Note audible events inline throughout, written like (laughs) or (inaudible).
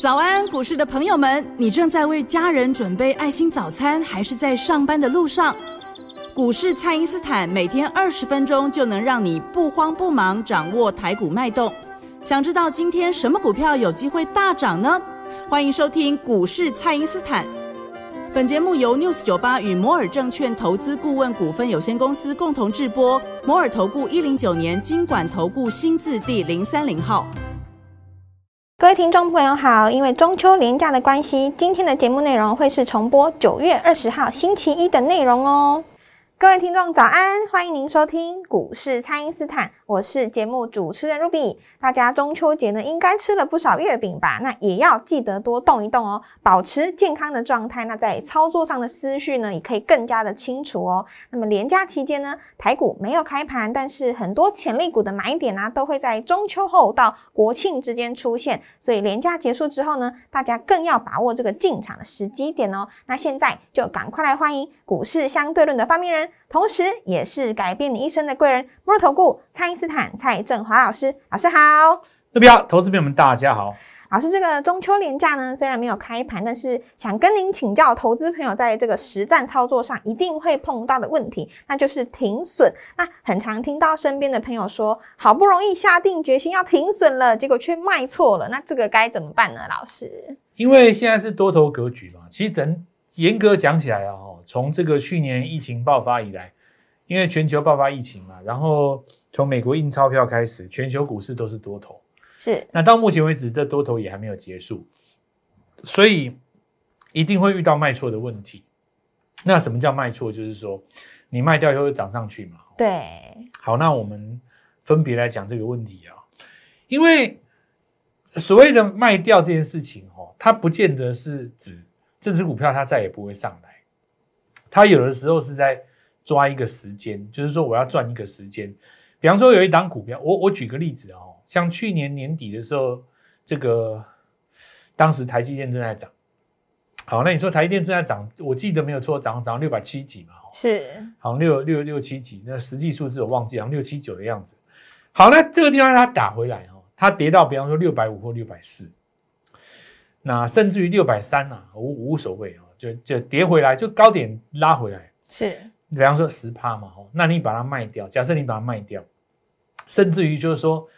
早安，股市的朋友们，你正在为家人准备爱心早餐，还是在上班的路上？股市蔡因斯坦每天二十分钟就能让你不慌不忙掌握台股脉动。想知道今天什么股票有机会大涨呢？欢迎收听股市蔡因斯坦。本节目由 News 九八与摩尔证券投资顾问股份有限公司共同制播。摩尔投顾一零九年经管投顾新字第零三零号。各位听众朋友好，因为中秋连假的关系，今天的节目内容会是重播九月二十号星期一的内容哦。各位听众早安，欢迎您收听股市蔡因斯坦，我是节目主持人 Ruby。大家中秋节呢，应该吃了不少月饼吧？那也要记得多动一动哦，保持健康的状态。那在操作上的思绪呢，也可以更加的清楚哦。那么连假期间呢，台股没有开盘，但是很多潜力股的买点呢，都会在中秋后到国庆之间出现。所以连假结束之后呢，大家更要把握这个进场的时机点哦。那现在就赶快来欢迎股市相对论的发明人。同时，也是改变你一生的贵人——摩尔投顾蔡因斯坦蔡振华老师。老师好，各位好，投资朋友们大家好。老师，这个中秋连假呢，虽然没有开盘，但是想跟您请教，投资朋友在这个实战操作上一定会碰到的问题，那就是停损。那很常听到身边的朋友说，好不容易下定决心要停损了，结果却卖错了，那这个该怎么办呢？老师，因为现在是多头格局嘛，其实整严格讲起来啊，从这个去年疫情爆发以来，因为全球爆发疫情嘛，然后从美国印钞票开始，全球股市都是多头。是。那到目前为止，这多头也还没有结束，所以一定会遇到卖错的问题。那什么叫卖错？就是说你卖掉以后又涨上去嘛。对。好，那我们分别来讲这个问题啊，因为所谓的卖掉这件事情哦，它不见得是指这只股票它再也不会上来。它有的时候是在抓一个时间，就是说我要赚一个时间。比方说有一档股票，我我举个例子哦，像去年年底的时候，这个当时台积电正在涨。好，那你说台积电正在涨，我记得没有错，涨涨六百七几嘛，是，好像六六六七几，那实际数字我忘记，好像六七九的样子。好，那这个地方它打回来哦，它跌到比方说六百五或六百四，那甚至于六百三呐，无无所谓啊。就就跌回来，就高点拉回来，是，比方说十趴嘛，哦，那你把它卖掉，假设你把它卖掉，甚至于就是说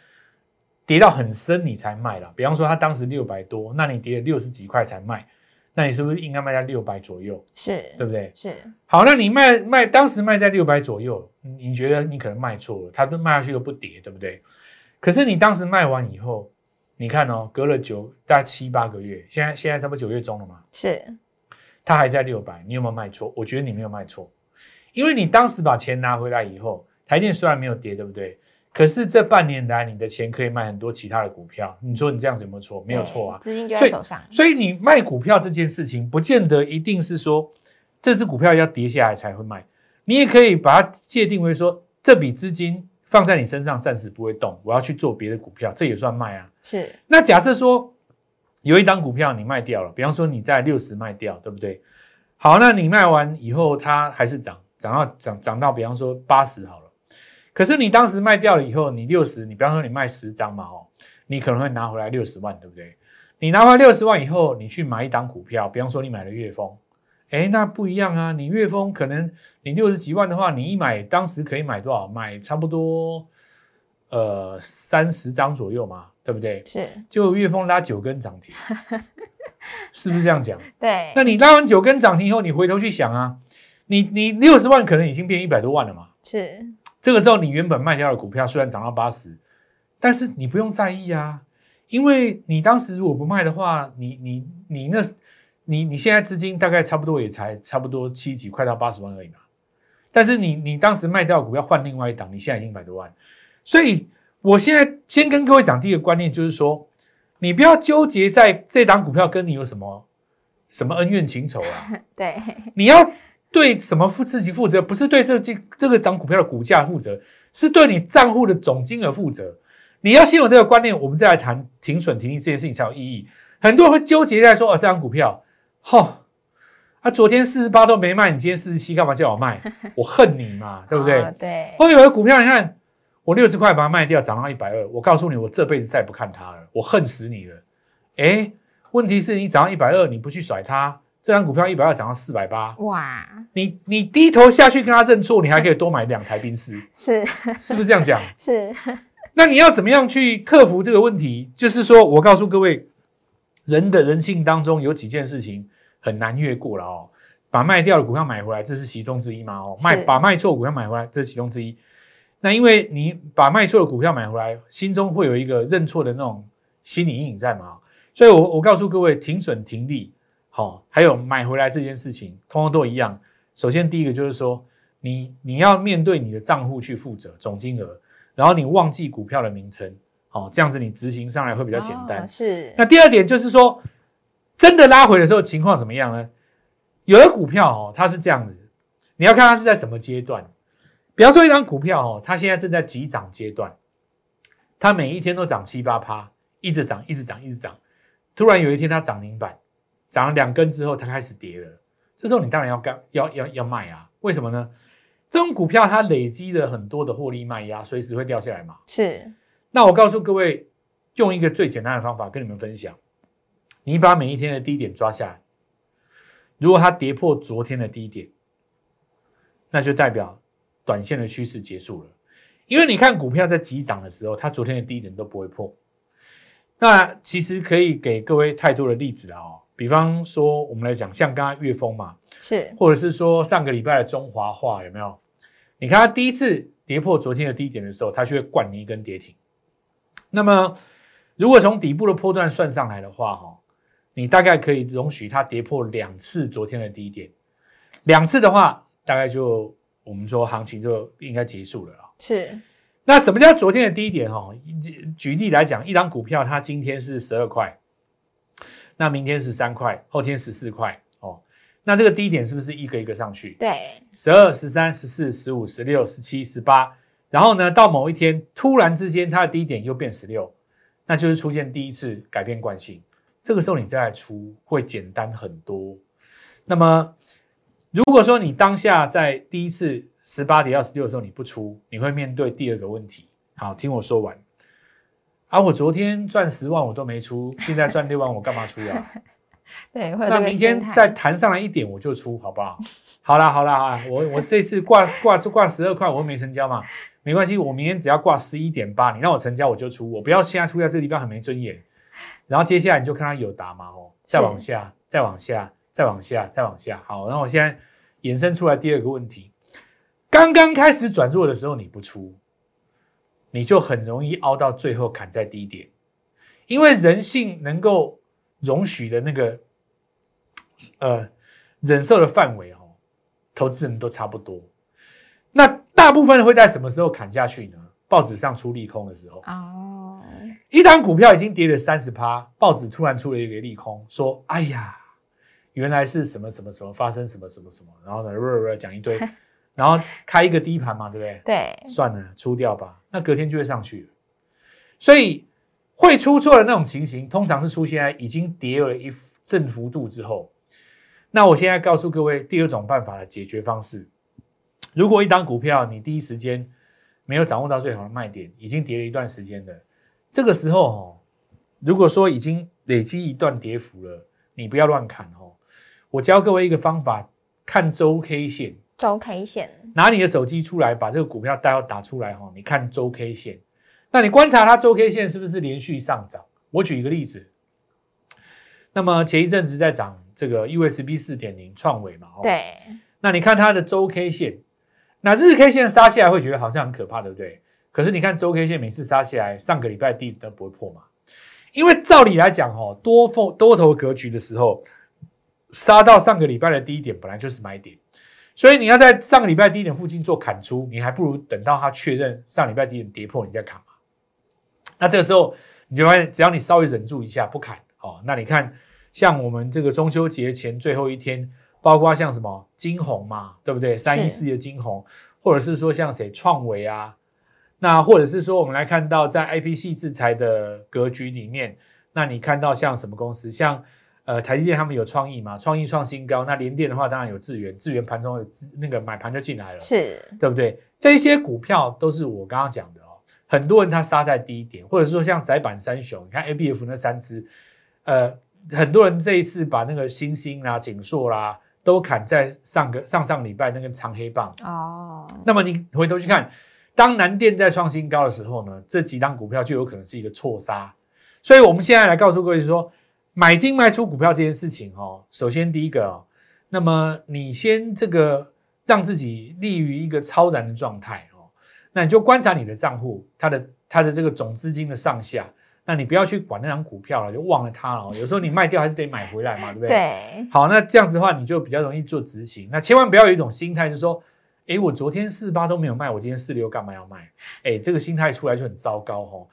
跌到很深你才卖了，比方说它当时六百多，那你跌了六十几块才卖，那你是不是应该卖在六百左右？是，对不对？是，好，那你卖卖当时卖在六百左右，你觉得你可能卖错了，它都卖下去又不跌，对不对？可是你当时卖完以后，你看哦，隔了九大概七八个月，现在现在差不多九月中了嘛，是。它还在六百，你有没有卖错？我觉得你没有卖错，因为你当时把钱拿回来以后，台电虽然没有跌，对不对？可是这半年来，你的钱可以卖很多其他的股票。你说你这样子有没有错？没有错啊，资金就在手上。所以你卖股票这件事情，不见得一定是说这只股票要跌下来才会卖，你也可以把它界定为说这笔资金放在你身上暂时不会动，我要去做别的股票，这也算卖啊。是。那假设说。有一档股票你卖掉了，比方说你在六十卖掉，对不对？好，那你卖完以后它还是涨，涨到涨涨到比方说八十好了。可是你当时卖掉了以后，你六十，你比方说你卖十张嘛，哦，你可能会拿回来六十万，对不对？你拿回来六十万以后，你去买一档股票，比方说你买了月丰，哎，那不一样啊，你月丰可能你六十几万的话，你一买当时可以买多少？买差不多呃三十张左右嘛。对不对？是，就月峰拉九根涨停，(laughs) 是不是这样讲？(laughs) 对。那你拉完九根涨停以后，你回头去想啊，你你六十万可能已经变一百多万了嘛？是。这个时候你原本卖掉的股票虽然涨到八十，但是你不用在意啊，因为你当时如果不卖的话，你你你那，你你现在资金大概差不多也才差不多七几，快到八十万而已嘛。但是你你当时卖掉股票换另外一档，你现在已经一百多万，所以。我现在先跟各位讲第一个观念，就是说，你不要纠结在这档股票跟你有什么什么恩怨情仇啊。(laughs) 对，你要对什么负自己负责，不是对这这这个档股票的股价负责，是对你账户的总金额负责。你要先有这个观念，我们再来谈停损停利这件事情才有意义。很多人会纠结在说，哦，这张股票，哈，啊，昨天四十八都没卖，你今天四十七干嘛叫我卖？(laughs) 我恨你嘛，对不对？对。后面有的股票，你看。我六十块把它卖掉，涨到一百二，我告诉你，我这辈子再也不看它了，我恨死你了。哎，问题是你涨到一百二，你不去甩它，这张股票一百二涨到四百八，哇，你你低头下去跟他认错，你还可以多买两台冰丝，(laughs) 是是不是这样讲？(laughs) 是，那你要怎么样去克服这个问题？就是说我告诉各位，人的人性当中有几件事情很难越过了哦。把卖掉的股票买回来，这是其中之一嘛？哦，卖把卖错股票买回来，这是其中之一。那因为你把卖错的股票买回来，心中会有一个认错的那种心理阴影在嘛？所以我我告诉各位，停损停利，好、还有买回来这件事情，通通都一样。首先第一个就是说，你你要面对你的账户去负责总金额，然后你忘记股票的名称，好、这样子你执行上来会比较简单。哦是那第二点就是说，真的拉回的时候情况怎么样呢？有的股票哦，它是这样子，你要看它是在什么阶段。比方说一张股票哦，它现在正在急涨阶段，它每一天都涨七八趴，一直涨，一直涨，一直涨。突然有一天它涨停板，涨了两根之后，它开始跌了。这时候你当然要干，要要要卖啊？为什么呢？这种股票它累积了很多的获利卖压，随时会掉下来嘛。是那我告诉各位，用一个最简单的方法跟你们分享，你把每一天的低点抓下来，如果它跌破昨天的低点，那就代表短线的趋势结束了。因为你看股票在急涨的时候，它昨天的低点都不会破。那其实可以给各位太多的例子了哦，比方说我们来讲，像刚刚岳峰嘛，是或者是说上个礼拜的中华化有没有？你看它第一次跌破昨天的低点的时候，它就会灌你一根跌停。那么如果从底部的波段算上来的话，哈，你大概可以容许它跌破两次昨天的低点，两次的话，大概就我们说行情就应该结束了啦。是那什么叫昨天的低点？哈，举例来讲，一张股票它今天是十二块，那明天十三块，后天十四块，哦，那这个低点是不是一个一个上去？对十二、十三、十四、十五、十六、十七、十八，然后呢，到某一天突然之间它的低点又变十六，那就是出现第一次改变惯性。这个时候你再来出会简单很多。那么如果说你当下在第一次十八点二十六的时候你不出，你会面对第二个问题。好，听我说完。啊，我昨天赚十万我都没出，现在赚六万我干嘛出啊？(laughs) 对，会那明天再弹上来一点我就出，好不好？(laughs) 好啦好啦啊，我我这次挂挂就挂十二块，我又没成交嘛，没关系，我明天只要挂十一点八，你让我成交我就出，我不要现在出在这个地方很没尊严。然后接下来你就看它有打嘛哦，再往下，再往下，再往下，再往下。好，然后我现在衍生出来第二个问题，刚刚开始转弱的时候你不出，你就很容易凹到最后砍在低点，因为人性能够容许的那个呃忍受的范围哦，投资人都差不多。那大部分会在什么时候砍下去呢？报纸上出利空的时候，哦，一档股票已经跌了三十趴，报纸突然出了一个利空，说：“哎呀，原来是什么什么什么发生什么什么什么。”然后呢，讲一堆，(laughs) 然后开一个低盘嘛，对不对？对算了，出掉吧。那隔天就会上去了。所以会出错的那种情形，通常是出现在已经跌了一正幅度之后。那我现在告诉各位第二种办法的解决方式：如果一档股票你第一时间没有掌握到最好的卖点，已经跌了一段时间的，这个时候哦，如果说已经累积一段跌幅了，你不要乱砍哦。我教各位一个方法，看周 K 线。周 K 线拿你的手机出来，把这个股票代号打出来哈，你看周 K 线，那你观察它周 K 线是不是连续上涨？我举一个例子，那么前一阵子在涨这个 USB 四点零创维嘛，哦，对那你看它的周 K 线，那日 K 线杀下来会觉得好像很可怕，对不对？可是你看周 K 线每次杀下来，上个礼拜低都不会破嘛，因为照理来讲哦，多凤多头格局的时候，杀到上个礼拜的低点本来就是买点。所以你要在上个礼拜低点附近做砍出，你还不如等到它确认上礼拜低点跌破，你再砍嘛。那这个时候你就发现，只要你稍微忍住一下不砍，哦，那你看像我们这个中秋节前最后一天，包括像什么金红嘛，对不对？三一四的金红，或者是说像谁创维啊，那或者是说我们来看到在 IPC 制裁的格局里面，那你看到像什么公司，像。呃，台积电他们有创意嘛？创意创新高，那联电的话当然有智源，智源盘中有资那个买盘就进来了，是对不对？这一些股票都是我刚刚讲的哦。很多人他杀在低点，或者说像窄板三雄，你看 A B F 那三只，呃，很多人这一次把那个星星啦、锦硕啦都砍在上个上上礼拜那根长黑棒。哦，那么你回头去看，当南电在创新高的时候呢，这几档股票就有可能是一个错杀。所以我们现在来告诉各位说，买进卖出股票这件事情哦，首先第一个哦，那么你先这个让自己立于一个超然的状态哦，那你就观察你的账户，它的它的这个总资金的上下，那你不要去管那张股票了，就忘了它了。有时候你卖掉还是得买回来嘛，对不对？对，好，那这样子的话，你就比较容易做执行。那千万不要有一种心态，就是说，哎，我昨天四八都没有卖，我今天四六干嘛要卖？哎，这个心态出来就很糟糕哦。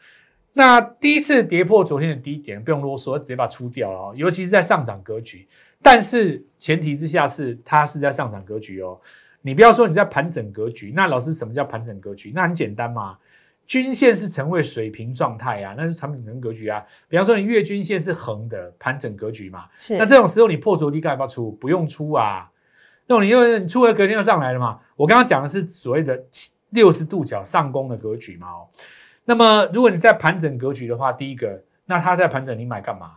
那第一次跌破昨天的低点，不用啰嗦，直接把它出掉了哦。尤其是在上涨格局，但是前提之下是它是在上涨格局哦。你不要说你在盘整格局，那老师什么叫盘整格局？那很简单嘛，均线是成为水平状态啊，那是盘整格局啊。比方说你月均线是横的盘整格局嘛，是那这种时候你破昨低，干嘛要出？不用出啊。那种你因为你出了隔天就上来了嘛。我刚刚讲的是所谓的六十度角上攻的格局嘛哦。那么如果你在盘整格局的话，第一个，那它在盘整，你买干嘛？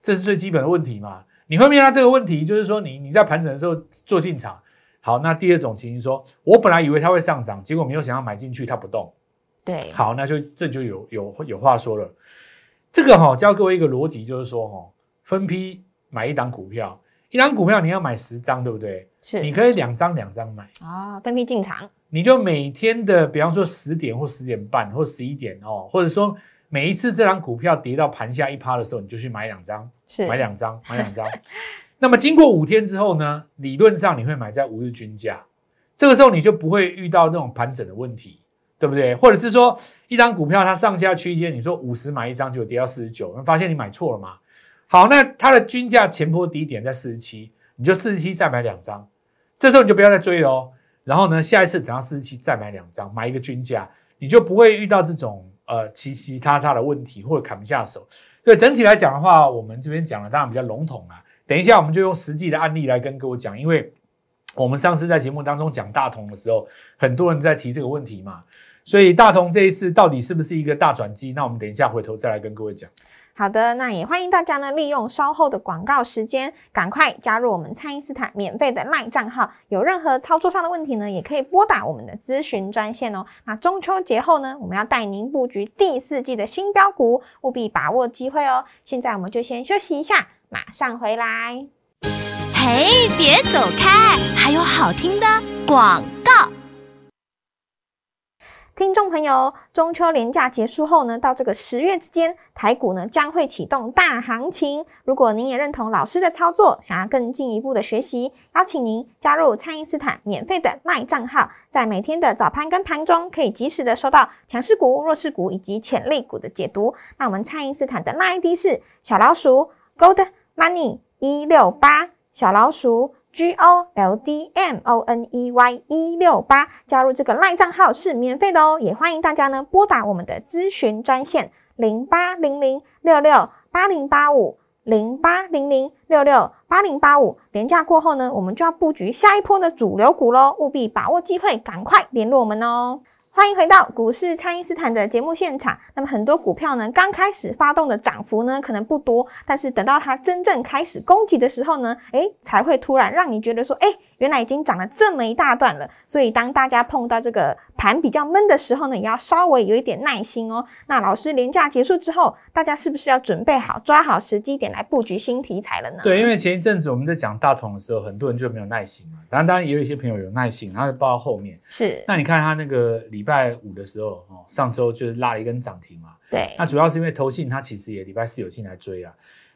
这是最基本的问题嘛。你会面临这个问题，就是说你你在盘整的时候做进场。好，那第二种情形说，我本来以为它会上涨，结果没有想要买进去，它不动。对，好，那就这就有有有话说了。这个哈、教各位一个逻辑，就是说哈、分批买一档股票，一档股票你要买十张，对不对？是你可以两张两张买，啊，分批进场，你就每天的，比方说十点或十点半或十一点哦，或者说每一次这档股票跌到盘下一趴的时候，你就去买两张，是买两张，买两张。(laughs) 那么经过五天之后呢，理论上你会买在五日均价，这个时候你就不会遇到那种盘整的问题，对不对？或者是说一张股票它上下区间，你说五十买一张就跌到四十九，发现你买错了嘛？好，那它的均价前波低点在四十七，你就四十七再买两张，这时候你就不要再追了哦。然后呢，下一次等到四十七再买两张，买一个均价，你就不会遇到这种呃其其他他的问题或者砍不下手。所以整体来讲的话，我们这边讲的当然比较笼统啦。等一下我们就用实际的案例来跟各位讲，因为我们上次在节目当中讲大同的时候，很多人在提这个问题嘛。所以大同这一次到底是不是一个大转机？那我们等一下回头再来跟各位讲。好的，那也欢迎大家呢利用稍后的广告时间，赶快加入我们蔡因斯坦免费的 LINE 账号。有任何操作上的问题呢，也可以拨打我们的咨询专线哦。那中秋节后呢，我们要带您布局第四季的新标股，务必把握机会哦。现在我们就先休息一下，马上回来。嘿，别走开，还有好听的广告。听众朋友，中秋连假结束后呢，到这个十月之间，台股呢将会启动大行情。如果您也认同老师的操作，想要更进一步的学习，邀请您加入蔡因斯坦免费的 LINE 账号，在每天的早盘跟盘中，可以及时的收到强势股、弱势股以及潜力股的解读。那我们蔡因斯坦的 LINE ID 是小老鼠 Gold Money 一六八，小老鼠。G O L D M O N E Y 一六八，加入这个赖账号是免费的哦，也欢迎大家呢拨打我们的咨询专线零八零零六六八零八五零八零零六六八零八五。廉价过后呢，我们就要布局下一波的主流股喽，务必把握机会，赶快联络我们哦。欢迎回到股市，蔡因斯坦的节目现场。那么很多股票呢，刚开始发动的涨幅呢，可能不多，但是等到它真正开始攻击的时候呢，诶，才会突然让你觉得说，诶，原来已经涨了这么一大段了。所以当大家碰到这个盘比较闷的时候呢，也要稍微有一点耐心哦。那老师连假结束之后，大家是不是要准备好，抓好时机点来布局新题材了呢？对，因为前一阵子我们在讲大同的时候，很多人就没有耐心嘛。当然，当然也有一些朋友有耐心，然后报到后面。是，那你看他那个礼拜五的时候，哦，上周就是拉了一根涨停嘛。对，那主要是因为投信它其实也礼拜四有进来追啊。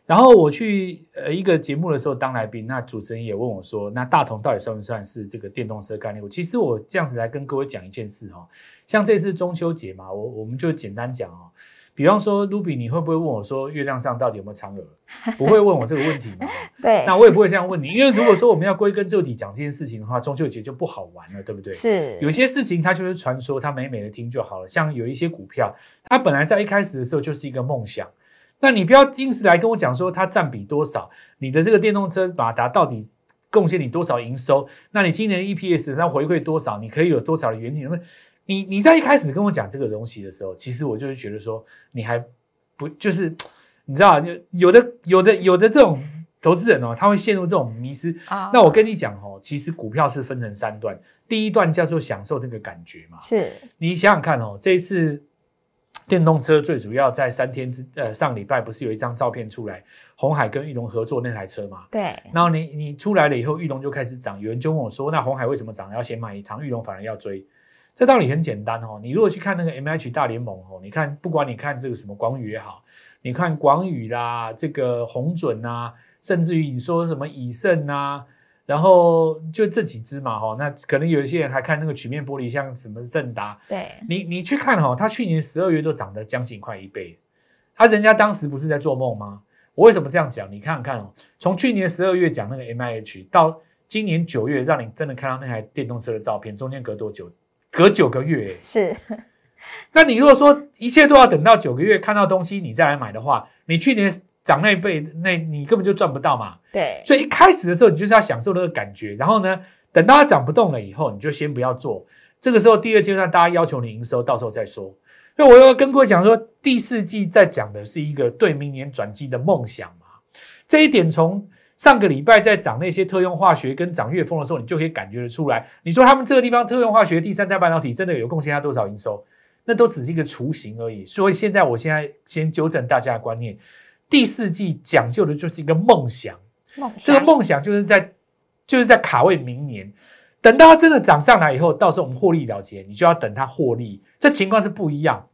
然后我去呃一个节目的时候当来宾，那主持人也问我说，那大同到底算不算是这个电动车概念股？其实我这样子来跟各位讲一件事哈、像这次中秋节嘛，我我们就简单讲哦。比方说，Ruby，你会不会问我说，月亮上到底有没有嫦娥？(laughs) 不会问我这个问题嘛？(laughs) 对，那我也不会这样问你，因为如果说我们要归根究底讲这件事情的话，中秋节就不好玩了，对不对？是有些事情它就是传说，它美美的听就好了。像有一些股票，它本来在一开始的时候就是一个梦想，那你不要因此来跟我讲说它占比多少，你的这个电动车马达到底贡献你多少营收？那你今年 EPS 上回馈多少？你可以有多少的远景？你你在一开始跟我讲这个东西的时候，其实我就是觉得说，你还不就是你知道，就有的有的有的这种投资人哦，他会陷入这种迷失。啊那我跟你讲哦，其实股票是分成三段，第一段叫做享受那个感觉嘛。是你想想看哦，这一次电动车最主要在三天之呃上礼拜不是有一张照片出来，红海跟玉龙合作那台车嘛？对，然后你你出来了以后，玉龙就开始涨，有人就问我说，那红海为什么涨？要先买一趟，玉龙反而要追。这道理很简单哦，你如果去看那个 M H 大联盟哦，你看不管你看这个什么广宇也好，你看广宇啦，这个红准啊，甚至于你说什么以盛啊，然后就这几只嘛哈，那可能有一些人还看那个曲面玻璃，像什么盛达，对，你你去看哈、它去年十二月都涨得将近快一倍，他、人家当时不是在做梦吗？我为什么这样讲？你看看哦，从去年十二月讲那个 M I H 到今年九月，让你真的看到那台电动车的照片，中间隔多久？隔九个月耶。是 (laughs) 那你如果说一切都要等到九个月看到东西你再来买的话，你去年涨那一倍，那你根本就赚不到嘛。对，所以一开始的时候，你就是要享受那个感觉，然后呢，等到它涨不动了以后，你就先不要做。这个时候，第二阶段大家要求你营收，到时候再说。所以我要跟各位讲说，第四季在讲的是一个对明年转机的梦想嘛。这一点从上个礼拜在涨那些特用化学跟涨月风的时候，你就可以感觉得出来。你说他们这个地方特用化学第三代半导体真的有贡献它多少营收？那都只是一个雏形而已。所以现在我现在先纠正大家的观念，第四季讲究的就是一个梦想。梦这个梦想就是在就是在卡位明年，等到它真的涨上来以后，到时候我们获利了结，你就要等它获利，这情况是不一样。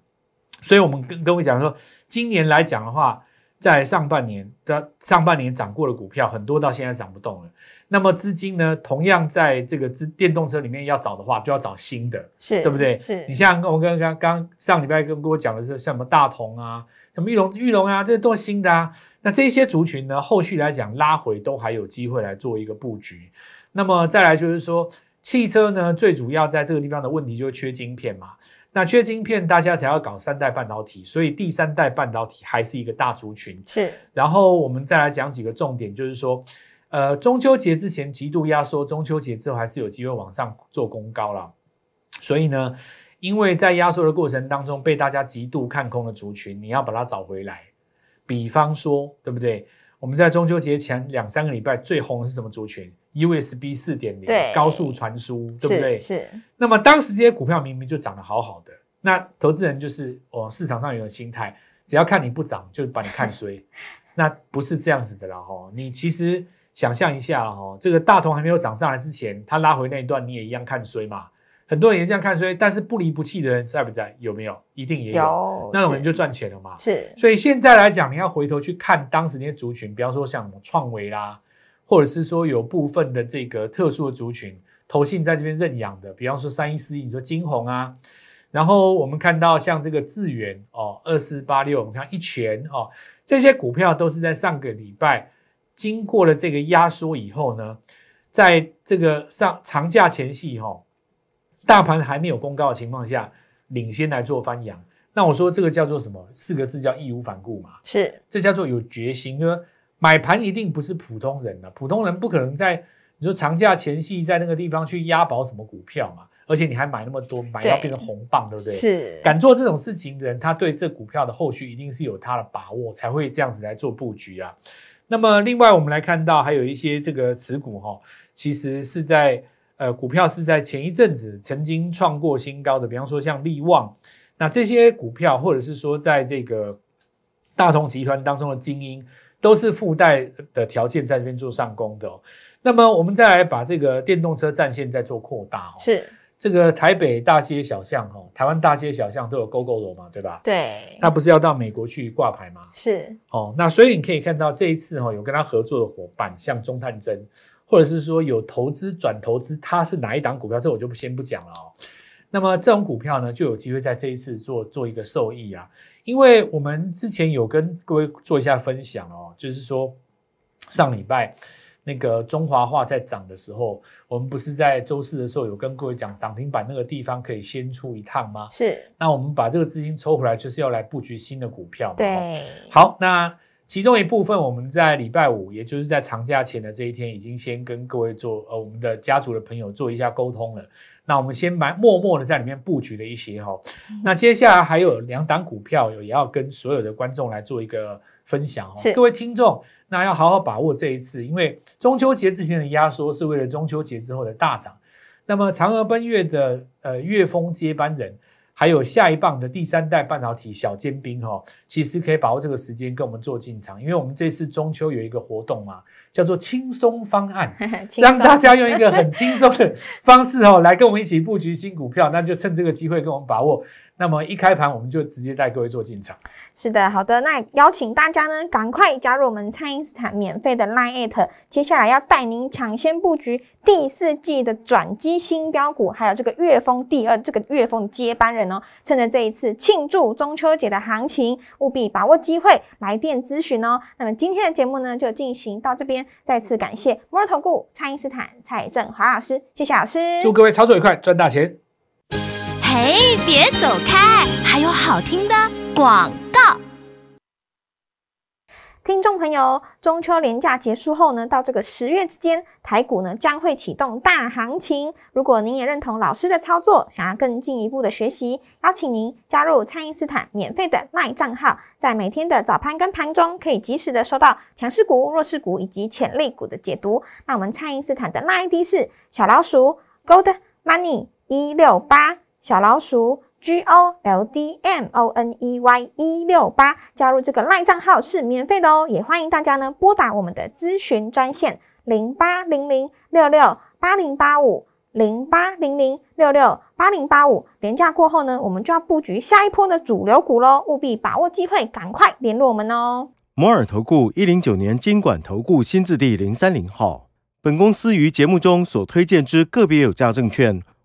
所以我们跟各位讲说，今年来讲的话，在上半年的上半年涨过的股票很多，到现在涨不动了。那么资金呢，同样在这个资电动车里面要找的话，就要找新的。是对不对？是你像我跟刚刚上礼拜跟跟我讲的是像什么大同啊，什么玉龙玉龙啊，这都是新的啊。那这些族群呢，后续来讲拉回都还有机会来做一个布局。那么再来就是说，汽车呢，最主要在这个地方的问题就是缺晶片嘛。那缺晶片，大家才要搞三代半导体，所以第三代半导体还是一个大族群。是然后我们再来讲几个重点，就是说，呃，中秋节之前极度压缩，中秋节之后还是有机会往上做攻高了。所以呢，因为在压缩的过程当中被大家极度看空的族群，你要把它找回来。比方说，对不对？我们在中秋节前两三个礼拜最红的是什么族群？USB 四点零高速传输，对不对？是是那么当时这些股票明明就涨得好好的，那投资人就是哦，市场上有个心态，只要看你不涨，就把你看衰。(laughs) 那不是这样子的啦哈，你其实想象一下了哈，这个大同还没有涨上来之前，它拉回那一段你也一样看衰嘛。很多人也这样看衰，但是不离不弃的人在不在？有没有？一定也有。有那种人就赚钱了嘛。是所以现在来讲，你要回头去看当时那些族群，比方说像什么创维啦，或者是说有部分的这个特殊的族群，投信在这边认养的，比方说三一四一，你说金红啊，然后我们看到像这个智源哦，二四八六，我们看一拳哦，这些股票都是在上个礼拜经过了这个压缩以后呢，在这个上长假前夕哈、哦，大盘还没有公告的情况下，领先来做翻扬。那我说这个叫做什么？四个字叫义无反顾嘛，是这叫做有决心。就是说买盘一定不是普通人的，普通人不可能在你说长假前夕在那个地方去押宝什么股票嘛，而且你还买那么多，买到对变成红棒，对不对？是敢做这种事情的人，他对这股票的后续一定是有他的把握，才会这样子来做布局啊。那么另外我们来看到还有一些这个持股哈、其实是在呃股票是在前一阵子曾经创过新高的，比方说像利旺，那这些股票或者是说在这个大同集团当中的精英，都是附带的条件在这边做上攻的、哦。那么我们再来把这个电动车战线再做扩大哦。是，这个台北大街小巷哈、哦，台湾大街小巷都有 GoGo 罗嘛，对吧？对，那不是要到美国去挂牌吗？是哦，那所以你可以看到这一次哈、哦，有跟他合作的伙伴，像中探针，或者是说有投资转投资，它是哪一档股票，这我就不先不讲了哦。那么这种股票呢，就有机会在这一次做做一个受益啊，因为我们之前有跟各位做一下分享哦，就是说上礼拜那个中华化在涨的时候，我们不是在周四的时候有跟各位讲涨停板那个地方可以先出一趟吗？是，那我们把这个资金抽回来，就是要来布局新的股票对，好，那其中一部分我们在礼拜五，也就是在长假前的这一天，已经先跟各位做呃我们的家族的朋友做一下沟通了。那我们先埋默默的在里面布局了一些哈。那接下来还有两档股票有也要跟所有的观众来做一个分享哦。各位听众，那要好好把握这一次，因为中秋节之前的压缩是为了中秋节之后的大涨。那么嫦娥奔月的呃月峰接班人。还有下一棒的第三代半导体小尖兵哈，其实可以把握这个时间跟我们做进场，因为我们这次中秋有一个活动嘛，叫做轻松方案，(laughs) 让大家用一个很轻松的方式哦来跟我们一起布局新股票，那就趁这个机会跟我们把握。那么一开盘我们就直接带各位做进场。是的，好的，那邀请大家呢，赶快加入我们蔡因斯坦免费的 Line at，接下来要带您抢先布局第四季的转机新标股，还有这个月峰第二这个月峰接班人哦。趁着这一次庆祝中秋节的行情，务必把握机会来电咨询哦。那么今天的节目呢，就进行到这边，再次感谢摩尔投顾蔡因斯坦蔡振华老师，谢谢老师，祝各位操作愉快，赚大钱。嘿，别走开！还有好听的广告。听众朋友，中秋连假结束后呢，到这个十月之间，台股呢将会启动大行情。如果您也认同老师的操作，想要更进一步的学习，邀请您加入蔡因斯坦免费的卖账号，在每天的早盘跟盘中，可以及时的收到强势股、弱势股以及潜力股的解读。那我们蔡因斯坦的 LINE ID 是小老鼠 Gold Money 一六八。小老鼠 G O L D M O N E Y 一六八加入这个赖账号是免费的哦，也欢迎大家呢拨打我们的咨询专线零八零零六六八零八五零八零零六六八零八五。廉价过后呢，我们就要布局下一波的主流股喽，务必把握机会，赶快联络我们哦。摩尔投顾一零九年经管投顾新字第零三零号，本公司于节目中所推荐之个别有价证券。